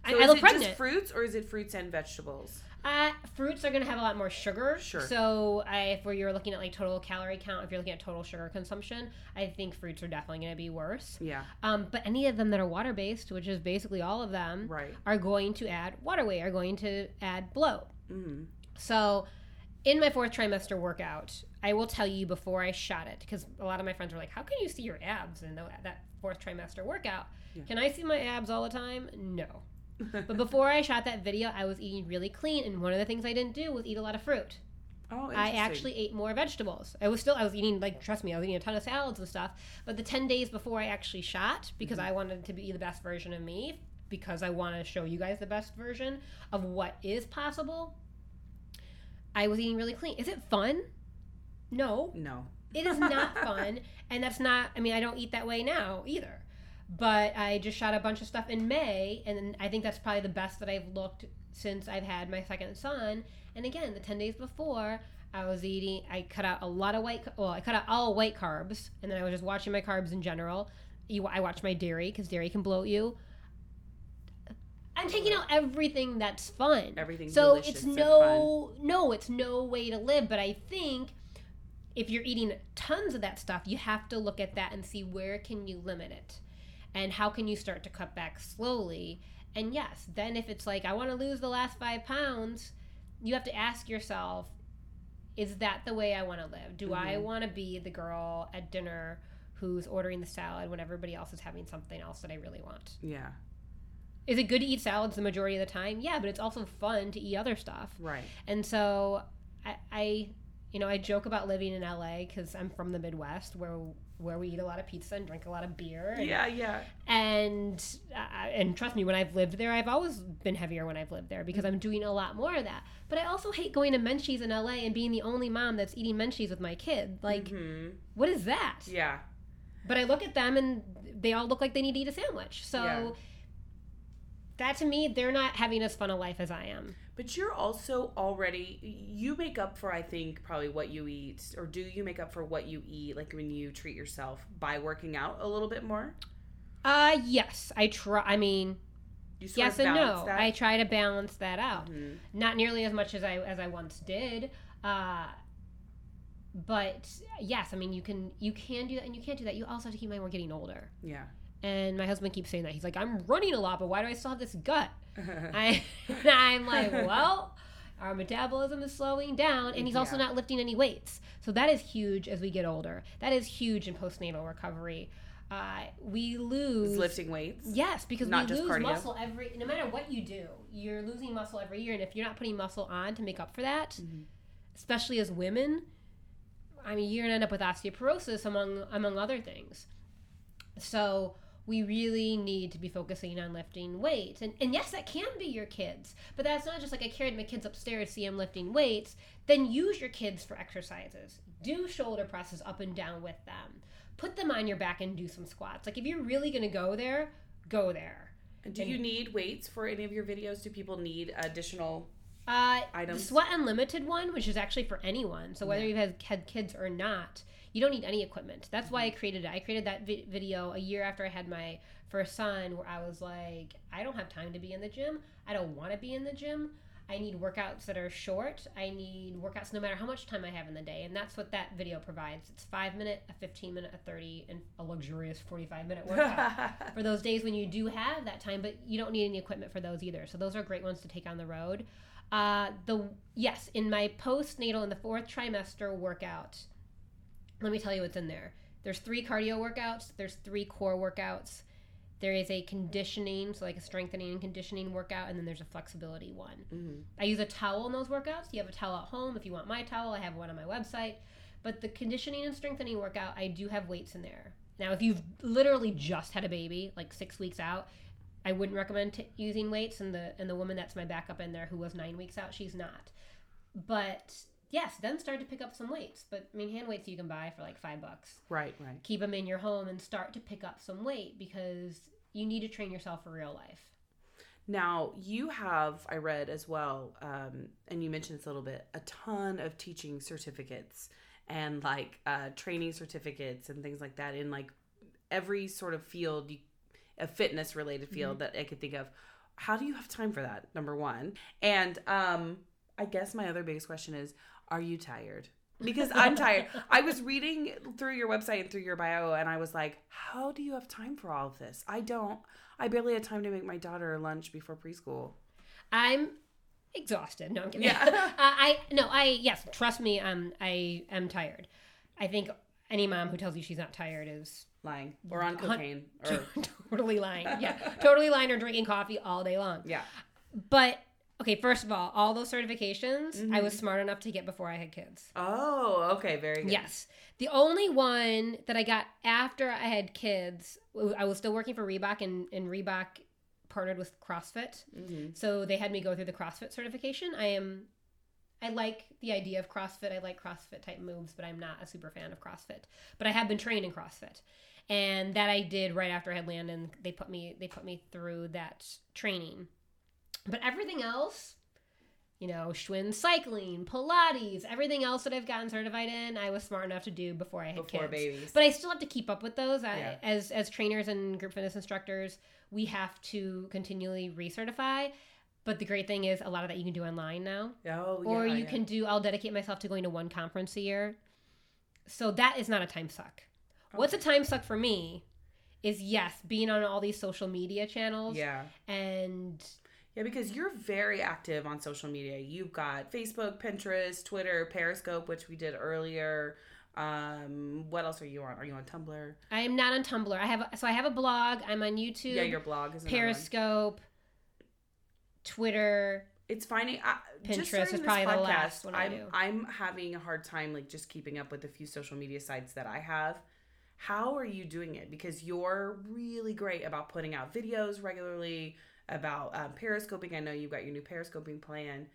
I, So I is look it pregnant. just fruits or is it fruits and vegetables? Uh, fruits are going to have a lot more sugar. Sure. So I, if you're looking at like total calorie count, if you're looking at total sugar consumption, I think fruits are definitely going to be worse. Yeah, Um, but any of them that are water based, which is basically all of them, right. are going to add water weight, are going to add bloat. hmm So, in my fourth trimester workout, I will tell you before I shot it because a lot of my friends were like, "How can you see your abs in that fourth trimester workout?" Yeah. Can I see my abs all the time? No. but before I shot that video, I was eating really clean, and one of the things I didn't do was eat a lot of fruit. Oh, I actually ate more vegetables. I was still I was eating like trust me, I was eating a ton of salads and stuff. But the ten days before I actually shot, because Mm-hmm. I wanted to be the best version of me, because I want to show you guys the best version of what is possible. I was eating really clean. Is it fun? No, no. it is not fun, and that's not. I mean, I don't eat that way now either. But I just shot a bunch of stuff in May, and I think that's probably the best that I've looked since I've had my second son. And again, the ten days before, I was eating. I cut out a lot of white. Well, I cut out all white carbs, and then I was just watching my carbs in general. You, I watch my dairy because dairy can bloat you. I'm taking out everything that's fun. Everything So it's no, no, it's no way to live. But I think if you're eating tons of that stuff, you have to look at that and see where can you limit it, and how can you start to cut back slowly. And yes, then if it's like I want to lose the last five pounds, you have to ask yourself, is that the way I want to live? Do I Mhm. want to be the girl at dinner who's ordering the salad when everybody else is having something else that I really want? Yeah, Is it good to eat salads the majority of the time? Yeah, but it's also fun to eat other stuff. right. And so I, I you know, I joke about living in LA because I'm from the Midwest where where we eat a lot of pizza and drink a lot of beer. And, Yeah, yeah. And uh, and trust me, when I've lived there, I've always been heavier when I've lived there because I'm doing a lot more of that. But I also hate going to Menchie's in LA and being the only mom that's eating Menchie's with my kid. Like, Mhm. what is that? Yeah. But I look at them and they all look like they need to eat a sandwich. So. Yeah. That to me, they're not having as fun a life as I am. But you're also already you make up for I think probably what you eat or do you make up for what you eat like when you treat yourself by working out a little bit more? Uh yes, I try. I mean, yes and no. that? I try to balance that out. Mhm. Not nearly as much as I as I once did. Uh, but yes, I mean you can you can do that and you can't do that. You also have to keep in mind we're getting older. Yeah. And my husband keeps saying that he's like, I'm running a lot, but why do I still have this gut? I, and I'm like, well, our metabolism is slowing down, and he's also Yeah. not lifting any weights. So that is huge as we get older. That is huge in postnatal recovery. Uh, we lose Is lifting weights. Yes, because Not we lose cardio. muscle every. No matter what you do, you're losing muscle every year, and if you're not putting muscle on to make up for that, Mhm. especially as women, I mean, you're gonna end up with osteoporosis among among other things. So we really need to be focusing on lifting weights. And, and yes, that can be your kids, but that's not just like I carried my kids upstairs, see them lifting weights. Then use your kids for exercises. Do shoulder presses up and down with them. Put them on your back and do some squats. Like if you're really going to go there, go there. Do and, you need weights for any of your videos? Do people need additional uh, items? The Sweat Unlimited one, which is actually for anyone. So whether yeah. you've had, had kids or not, you don't need any equipment. That's why I created it. I created that vi- video a year after I had my first son, where I was like, I don't have time to be in the gym. I don't want to be in the gym. I need workouts that are short. I need workouts no matter how much time I have in the day. And that's what that video provides. It's five minute, a 15 minute, a 30, and a luxurious 45 minute workout for those days when you do have that time, but you don't need any equipment for those either. So those are great ones to take on the road. Uh, the yes, in my postnatal in the fourth trimester workout, let me tell you what's in there. There's three cardio workouts. There's three core workouts. There is a conditioning, so like a strengthening and conditioning workout, and then there's a flexibility one. Mm-hmm. I use a towel in those workouts. You have a towel at home. If you want my towel, I have one on my website. But the conditioning and strengthening workout, I do have weights in there. Now, if you've literally just had a baby, like six weeks out, I wouldn't recommend t- using weights. And the and the woman that's my backup in there who was nine weeks out, she's not. But yes, then start to pick up some weights. But I mean, hand weights you can buy for like five bucks. Right, right. Keep them in your home and start to pick up some weight because you need to train yourself for real life. Now, you have, I read as well, um, and you mentioned this a little bit, a ton of teaching certificates and like uh, training certificates and things like that in like every sort of field, a fitness related field mm-hmm. that I could think of. How do you have time for that? Number one. And um, I guess my other biggest question is are you tired? Because I'm tired. I was reading through your website and through your bio, and I was like, how do you have time for all of this? I don't. I barely had time to make my daughter lunch before preschool. I'm exhausted. No, I'm kidding. Yeah. uh, I no, I yes. Trust me, um, I am tired. I think any mom who tells you she's not tired is lying or on cocaine or totally lying. Yeah, totally lying or drinking coffee all day long. Yeah. But Okay, first of all, all those certifications mm-hmm. I was mm-hmm. smart enough to get before I had kids. Oh, okay, very good. Yes. The only one that I got after I had kids, I was still working for Reebok, and, and Reebok partnered with CrossFit. Mm-hmm. So they had me go through the CrossFit certification. I am, I like the idea of CrossFit. I like CrossFit type moves, but I'm not a super fan of CrossFit. But I have been trained in CrossFit. And that I did right after I had landed. They put me, they put me through that training but everything else, you know, Schwinn cycling, Pilates, everything else that I've gotten certified in, I was smart enough to do before I had before kids. babies. But I still have to keep up with those. Yeah. I, as as trainers and group fitness instructors, we have to continually recertify. But the great thing is, a lot of that you can do online now. Oh, or yeah, you yeah. can do. I'll dedicate myself to going to one conference a year. So that is not a time suck. Okay. What's a time suck for me? Is yes, being on all these social media channels. Yeah. And yeah, because you're very active on social media. You've got Facebook, Pinterest, Twitter, Periscope, which we did earlier. Um, what else are you on? Are you on Tumblr? I am not on Tumblr. I have so I have a blog. I'm on YouTube. Yeah, your blog is Periscope, Twitter. It's finding uh, Pinterest is probably podcast, the last one I I'm, do. I'm having a hard time like just keeping up with the few social media sites that I have. How are you doing it? Because you're really great about putting out videos regularly about um, periscoping. I know you've got your new periscoping plan.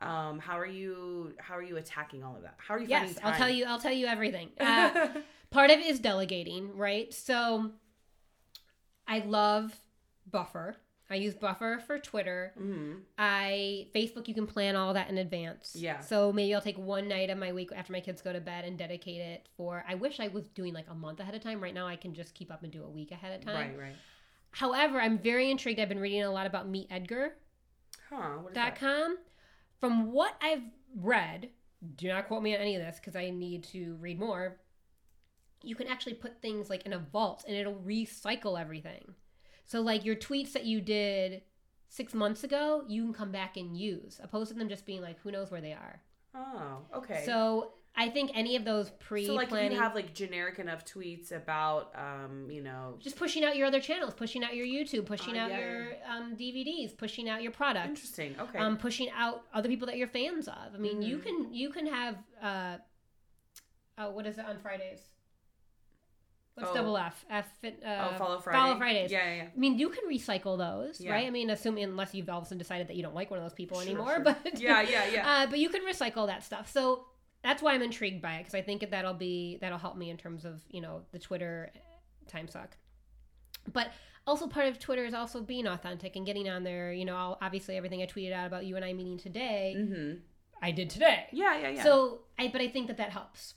Um, how are you? How are you attacking all of that? How are you? Yes, I'll tell you. I'll tell you everything. Uh, part of it is delegating, right? So, I love Buffer. I use Buffer for Twitter. Mm-hmm. I Facebook. You can plan all that in advance. Yeah. So maybe I'll take one night of my week after my kids go to bed and dedicate it for. I wish I was doing like a month ahead of time. Right now, I can just keep up and do a week ahead of time. Right. Right. However, I'm very intrigued. I've been reading a lot about MeetEdgar. Huh, dot com. From what I've read, do not quote me on any of this because I need to read more. You can actually put things like in a vault and it'll recycle everything. So, like your tweets that you did six months ago, you can come back and use, opposed to them just being like, who knows where they are. Oh, okay. So I think any of those pre so like you have like generic enough tweets about um you know just pushing out your other channels, pushing out your YouTube, pushing Uh, out yeah, your um, DVDs, pushing out your products, interesting okay um, pushing out other people that you're fans of. I mean, you Mhm. can you can have uh, uh what is it on Fridays? What's Oh. double F? F uh, oh follow Friday Follow Fridays. yeah yeah, yeah. I mean, you can recycle those, Yeah. right? I mean, assuming unless you've all of a sudden decided that you don't like one of those people Sure, anymore, sure. but yeah yeah yeah uh, but you can recycle that stuff. So that's why I'm intrigued by it because I think that that'll be that'll help me in terms of you know the Twitter time suck. But also part of Twitter is also being authentic and getting on there. You know, obviously everything I tweeted out about you and I meeting today, mm-hmm. I did today. yeah yeah yeah So I but I think that that helps.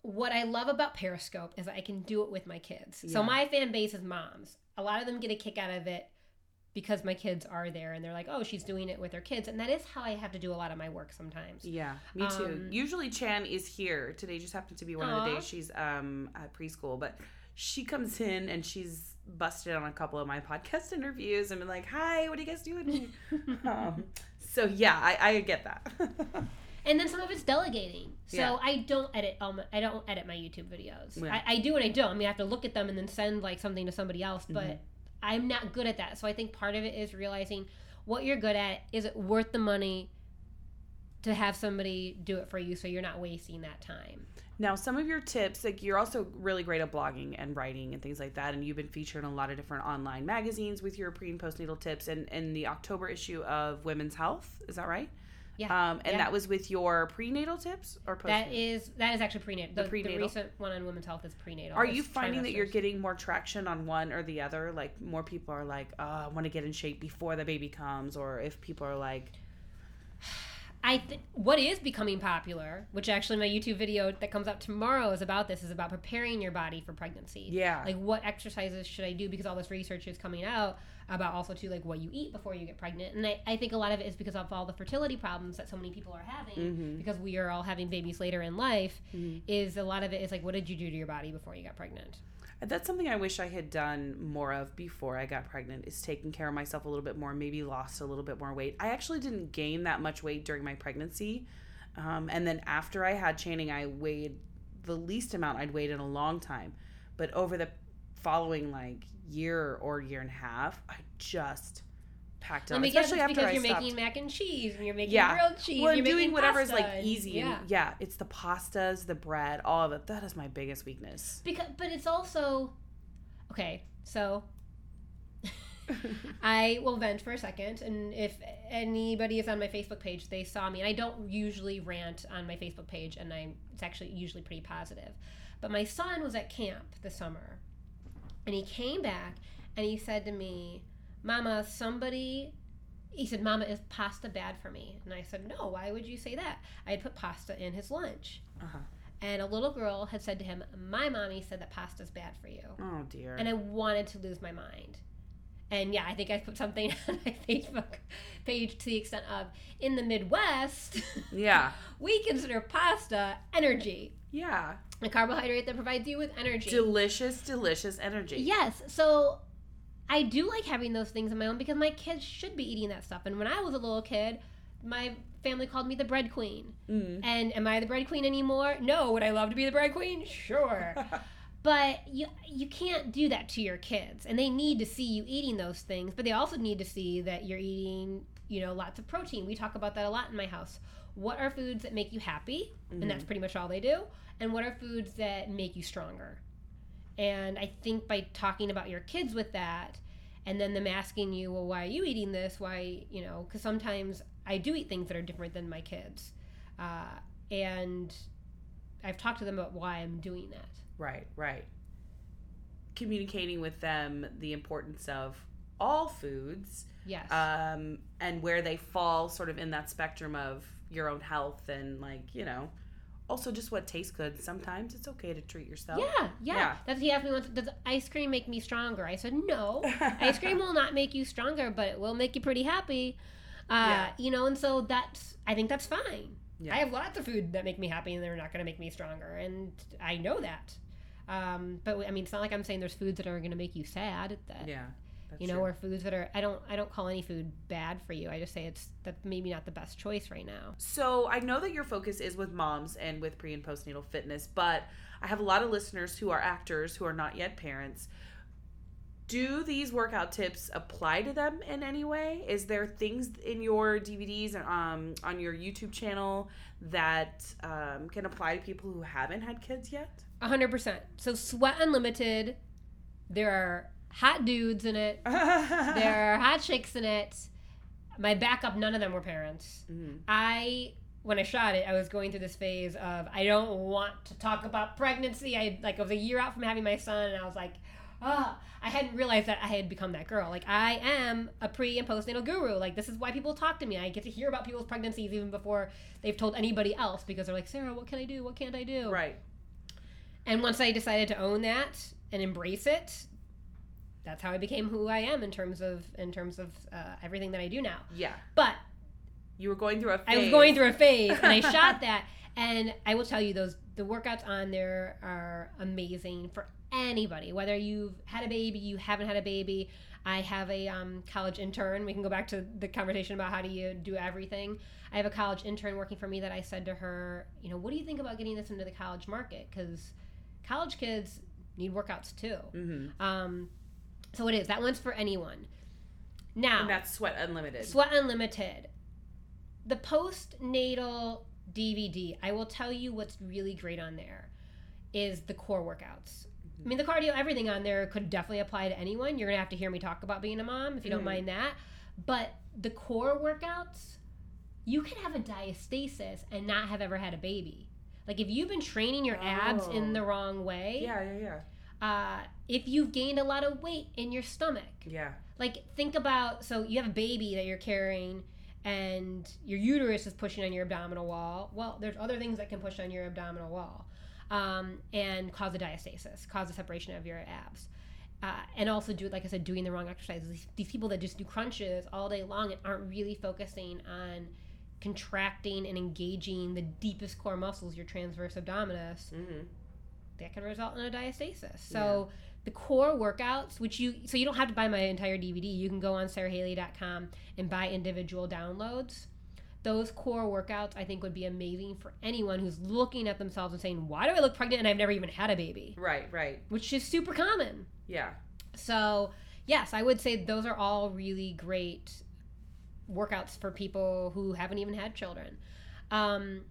What I love about Periscope is I can do it with my kids. So my fan base is moms. A lot of them get a kick out of it because my kids are there and they're like, "Oh, she's doing it with her kids." And that is how I have to do a lot of my work sometimes. Yeah, me too. Um, Usually Chan is here. Today just happened to be one of the days she's um at preschool, but she comes in and she's busted on a couple of my podcast interviews and been like, "Hi, what are you guys doing?" um, so yeah, I, I get that. And then some of it's delegating. So Yeah. I don't edit um I don't edit my YouTube videos. Yeah. I, I do and I don't. I mean I have to look at them and then send like something to somebody else, but Mhm. I'm not good at that. So I think part of it is realizing what you're good at. Is it worth the money to have somebody do it for you so you're not wasting that time? now, some of your tips, like you're also really great at blogging and writing and things like that, and you've been featured in a lot of different online magazines with your pre and postnatal tips. And in the October issue of Women's Health, is that right? Yeah. Um, and Yeah. that was with your prenatal tips or postnatal? That is that is actually prenatal. The The, prenatal? the recent one on women's health is prenatal. Are It's you finding that you're getting more traction on one or the other? Like more people are like, oh, I want to get in shape before the baby comes, or if people are like, I th- what is becoming popular, which actually my YouTube video that comes out tomorrow is about this, is about preparing your body for pregnancy. yeah, Like what exercises should I do because all this research is coming out about also too like what you eat before you get pregnant. And I, I think a lot of it is because of all the fertility problems that so many people are having Mhm. because we are all having babies later in life. Mhm. Is a lot of it is like what did you do to your body before you got pregnant? that's something I wish I had done more of before I got pregnant. Is taking care of myself a little bit more. Maybe lost a little bit more weight. I actually didn't gain that much weight during my pregnancy, um, and then after I had Channing, I weighed the least amount I'd weighed in a long time. But over the following like year or year and a half, I just packed Let on. me guess, Especially it's after because I you're stopped. making mac and cheese and you're making Yeah. grilled cheese. well, you're doing whatever is like easy. Yeah. And, yeah, it's the pastas, the bread, all of it. That is my biggest weakness. Because, but it's also okay. So I will vent for a second, and if anybody is on my Facebook page, they saw me. And I don't usually rant on my Facebook page, and I'm it's actually usually pretty positive. But my son was at camp this summer, and he came back and he said to me, "Mama, somebody." He said, "Mama, is pasta bad for me?" And I said, "No. Why would you say that?" I had put pasta in his lunch, Uh-huh. and a little girl had said to him, "My mommy said that pasta's bad for you." Oh dear. and I wanted to lose my mind. And yeah, I think I put something on my Facebook page to the extent of in the Midwest, yeah. we consider pasta energy, Yeah. a carbohydrate that provides you with energy. Delicious, delicious energy. Yes, so I do like having those things in my own because my kids should be eating that stuff. And when I was a little kid, my family called me the bread queen. Mm. And am I the bread queen anymore? No. Would I love to be the bread queen? Sure. but you you can't do that to your kids and they need to see you eating those things but they also need to see that you're eating you know lots of protein we talk about that a lot in my house what are foods that make you happy? And that's pretty much all they do. And what are foods that make you stronger? And i think by talking about your kids with that and then them asking you well why are you eating this? Why you know because sometimes i do eat things that are different than my kids. Uh, and i've talked to them about why i'm doing that. Right, right. Communicating with them the importance of all foods yes. um, and where they fall sort of in that spectrum of your own health and, like, you know, also just what tastes good. Sometimes it's okay to treat yourself. yeah, yeah, Yeah. That's he asked me once. Does ice cream make me stronger? I said no. ice cream will not make you stronger, but it will make you pretty happy. Uh, Yeah. You know, and so that's I think that's fine. Yeah. I have lots of food that make me happy, and they're not going to make me stronger, and I know that. Um, but I mean, it's not like I'm saying there's foods that are going to make you sad. That Yeah. That's you know, true. or foods that are I don't I don't call any food bad for you. I just say it's that maybe not the best choice right now. So I know that your focus is with moms and with pre and postnatal fitness, but I have a lot of listeners who are actors who are not yet parents. Do these workout tips apply to them in any way? Is there things in your DVDs and um, on your YouTube channel that um, can apply to people who haven't had kids yet? 100%. So, Sweat Unlimited, there are hot dudes in it. there are hot chicks in it. My backup, none of them were parents. Mm-hmm. I when I shot it, I was going through this phase of I don't want to talk about pregnancy. I like I was a year out from having my son, and I was like, ah, I hadn't realized that I had become that girl. Like I am a pre and postnatal guru. Like this is why people talk to me. I get to hear about people's pregnancies even before they've told anybody else because they're like, Sara, what can I do? What can't I do? Right. And once I decided to own that and embrace it, that's how I became who I am in terms of in terms of uh, everything that I do now. Yeah. But you were going through a phase. I was going through a phase and I shot that and I will tell you those the workouts on there are amazing for anybody whether you've had a baby, you haven't had a baby. I have a um, college intern. We can go back to the conversation about how do you do everything. I have a college intern working for me that I said to her, you know, what do you think about getting this into the college market? Because college kids need workouts too. Mm-hmm. Um, so it is. That one's for anyone. Now and that's Sweat Unlimited. Sweat Unlimited. The postnatal DVD. I will tell you what's really great on there is the core workouts. I mean, the cardio, everything on there could definitely apply to anyone. You're gonna have to hear me talk about being a mom if you don't mm-hmm. mind that. But the core workouts, you can have a diastasis and not have ever had a baby. Like if you've been training your abs in the oh. wrong way. Yeah, yeah, yeah. Uh, if you've gained a lot of weight in your stomach. Yeah. Like think about so you have a baby that you're carrying and your uterus is pushing on your abdominal wall. Well, there's other things that can push on your abdominal wall um, and cause a diastasis, cause a separation of your abs. Uh, and also do like I said, doing the wrong exercises. These, people that just do crunches all day long and aren't really focusing on contracting and engaging the deepest core muscles, your transverse abdominis, mm-hmm that can result in a diastasis. So yeah. the core workouts, which you so you don't have to buy my entire DVD. You can go on sarahaley.com and buy individual downloads. Those core workouts I think would be amazing for anyone who's looking at themselves and saying, "Why do I look pregnant and I've never even had a baby?" Right, right. Which is super common. Yeah. So, yes, I would say those are all really great workouts for people who haven't even had children. Um,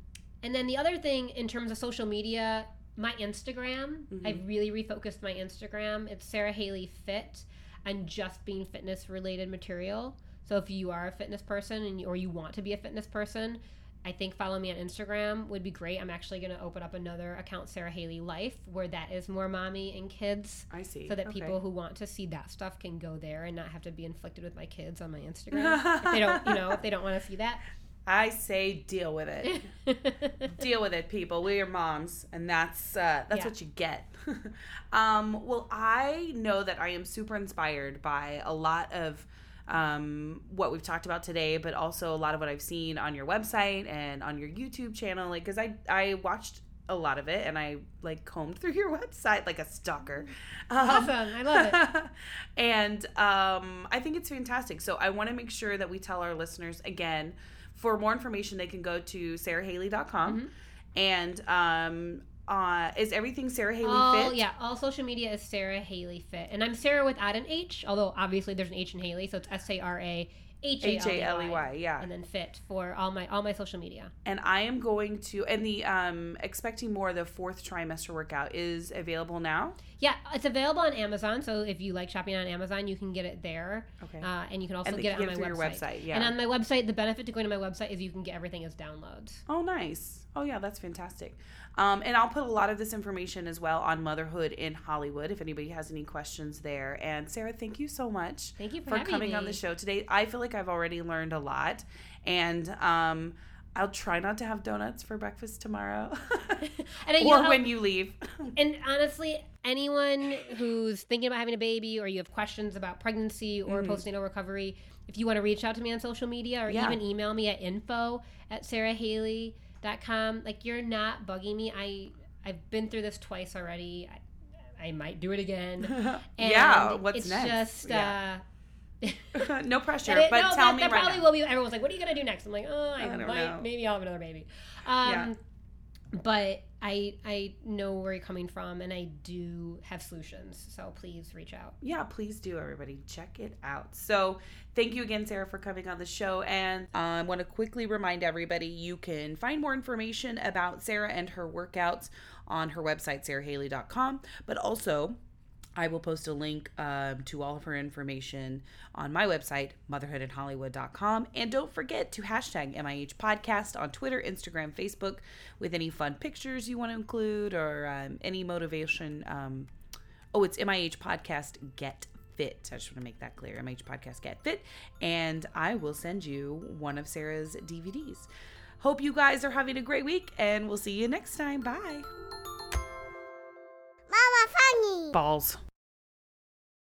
and then the other thing in terms of social media my Instagram, mm-hmm. I've really refocused my Instagram. It's Sara Haley Fit and just being fitness related material. So if you are a fitness person and you, or you want to be a fitness person, I think follow me on Instagram would be great. I'm actually going to open up another account, Sara Haley Life, where that is more mommy and kids. I see. So that okay. people who want to see that stuff can go there and not have to be inflicted with my kids on my Instagram. if they don't, you know, if they don't want to see that. I say deal with it. deal with it, people. We're your moms, and that's uh, that's yeah. what you get. um, well, I know that I am super inspired by a lot of um, what we've talked about today, but also a lot of what I've seen on your website and on your YouTube channel. Like, because I I watched a lot of it and I like combed through your website like a stalker. Um, awesome. I love it. and um, I think it's fantastic. So I want to make sure that we tell our listeners again for more information, they can go to sarahaley.com. Mm-hmm. And um, uh, is everything Sara Haley all, Fit? Yeah, all social media is Sara Haley Fit. And I'm Sara without an H, although obviously there's an H in Haley, so it's S A R A H A L E Y. Yeah, and then fit for all my all my social media. And I am going to and the um expecting more the fourth trimester workout is available now. Yeah, it's available on Amazon. So if you like shopping on Amazon, you can get it there. Okay. Uh, and you can also get it on my website. website. Yeah. And on my website, the benefit to going to my website is you can get everything as downloads. Oh, nice. Oh, yeah, that's fantastic. Um, and I'll put a lot of this information as well on motherhood in Hollywood if anybody has any questions there. And Sara, thank you so much. Thank you for, for coming me. on the show today. I feel like I've already learned a lot. And um, I'll try not to have donuts for breakfast tomorrow, and or when you leave. and honestly, anyone who's thinking about having a baby, or you have questions about pregnancy or mm-hmm. postnatal recovery, if you want to reach out to me on social media, or yeah. even email me at info at sarahaley.com, like you're not bugging me. I I've been through this twice already. I, I might do it again. And yeah, what's it's next? just yeah. uh no pressure, it, but no, tell that, me that right probably now. will be. Everyone's like, "What are you gonna do next?" I'm like, "Oh, I, I don't might, know. maybe I'll have another baby." Um, Yeah. But I I know where you're coming from, and I do have solutions. So please reach out. Yeah, please do, everybody. Check it out. So, thank you again, Sara, for coming on the show. And I want to quickly remind everybody you can find more information about Sara and her workouts on her website, sarahaley.com. But also, I will post a link um, to all of her information on my website, motherhoodinhollywood.com. And don't forget to hashtag MIH Podcast on Twitter, Instagram, Facebook with any fun pictures you want to include or um, any motivation. Um, oh, it's MIH Podcast Get Fit. I just want to make that clear. MIH Podcast Get Fit. And I will send you one of Sara's DVDs. Hope you guys are having a great week, and we'll see you next time. Bye. Mama Funny. Balls.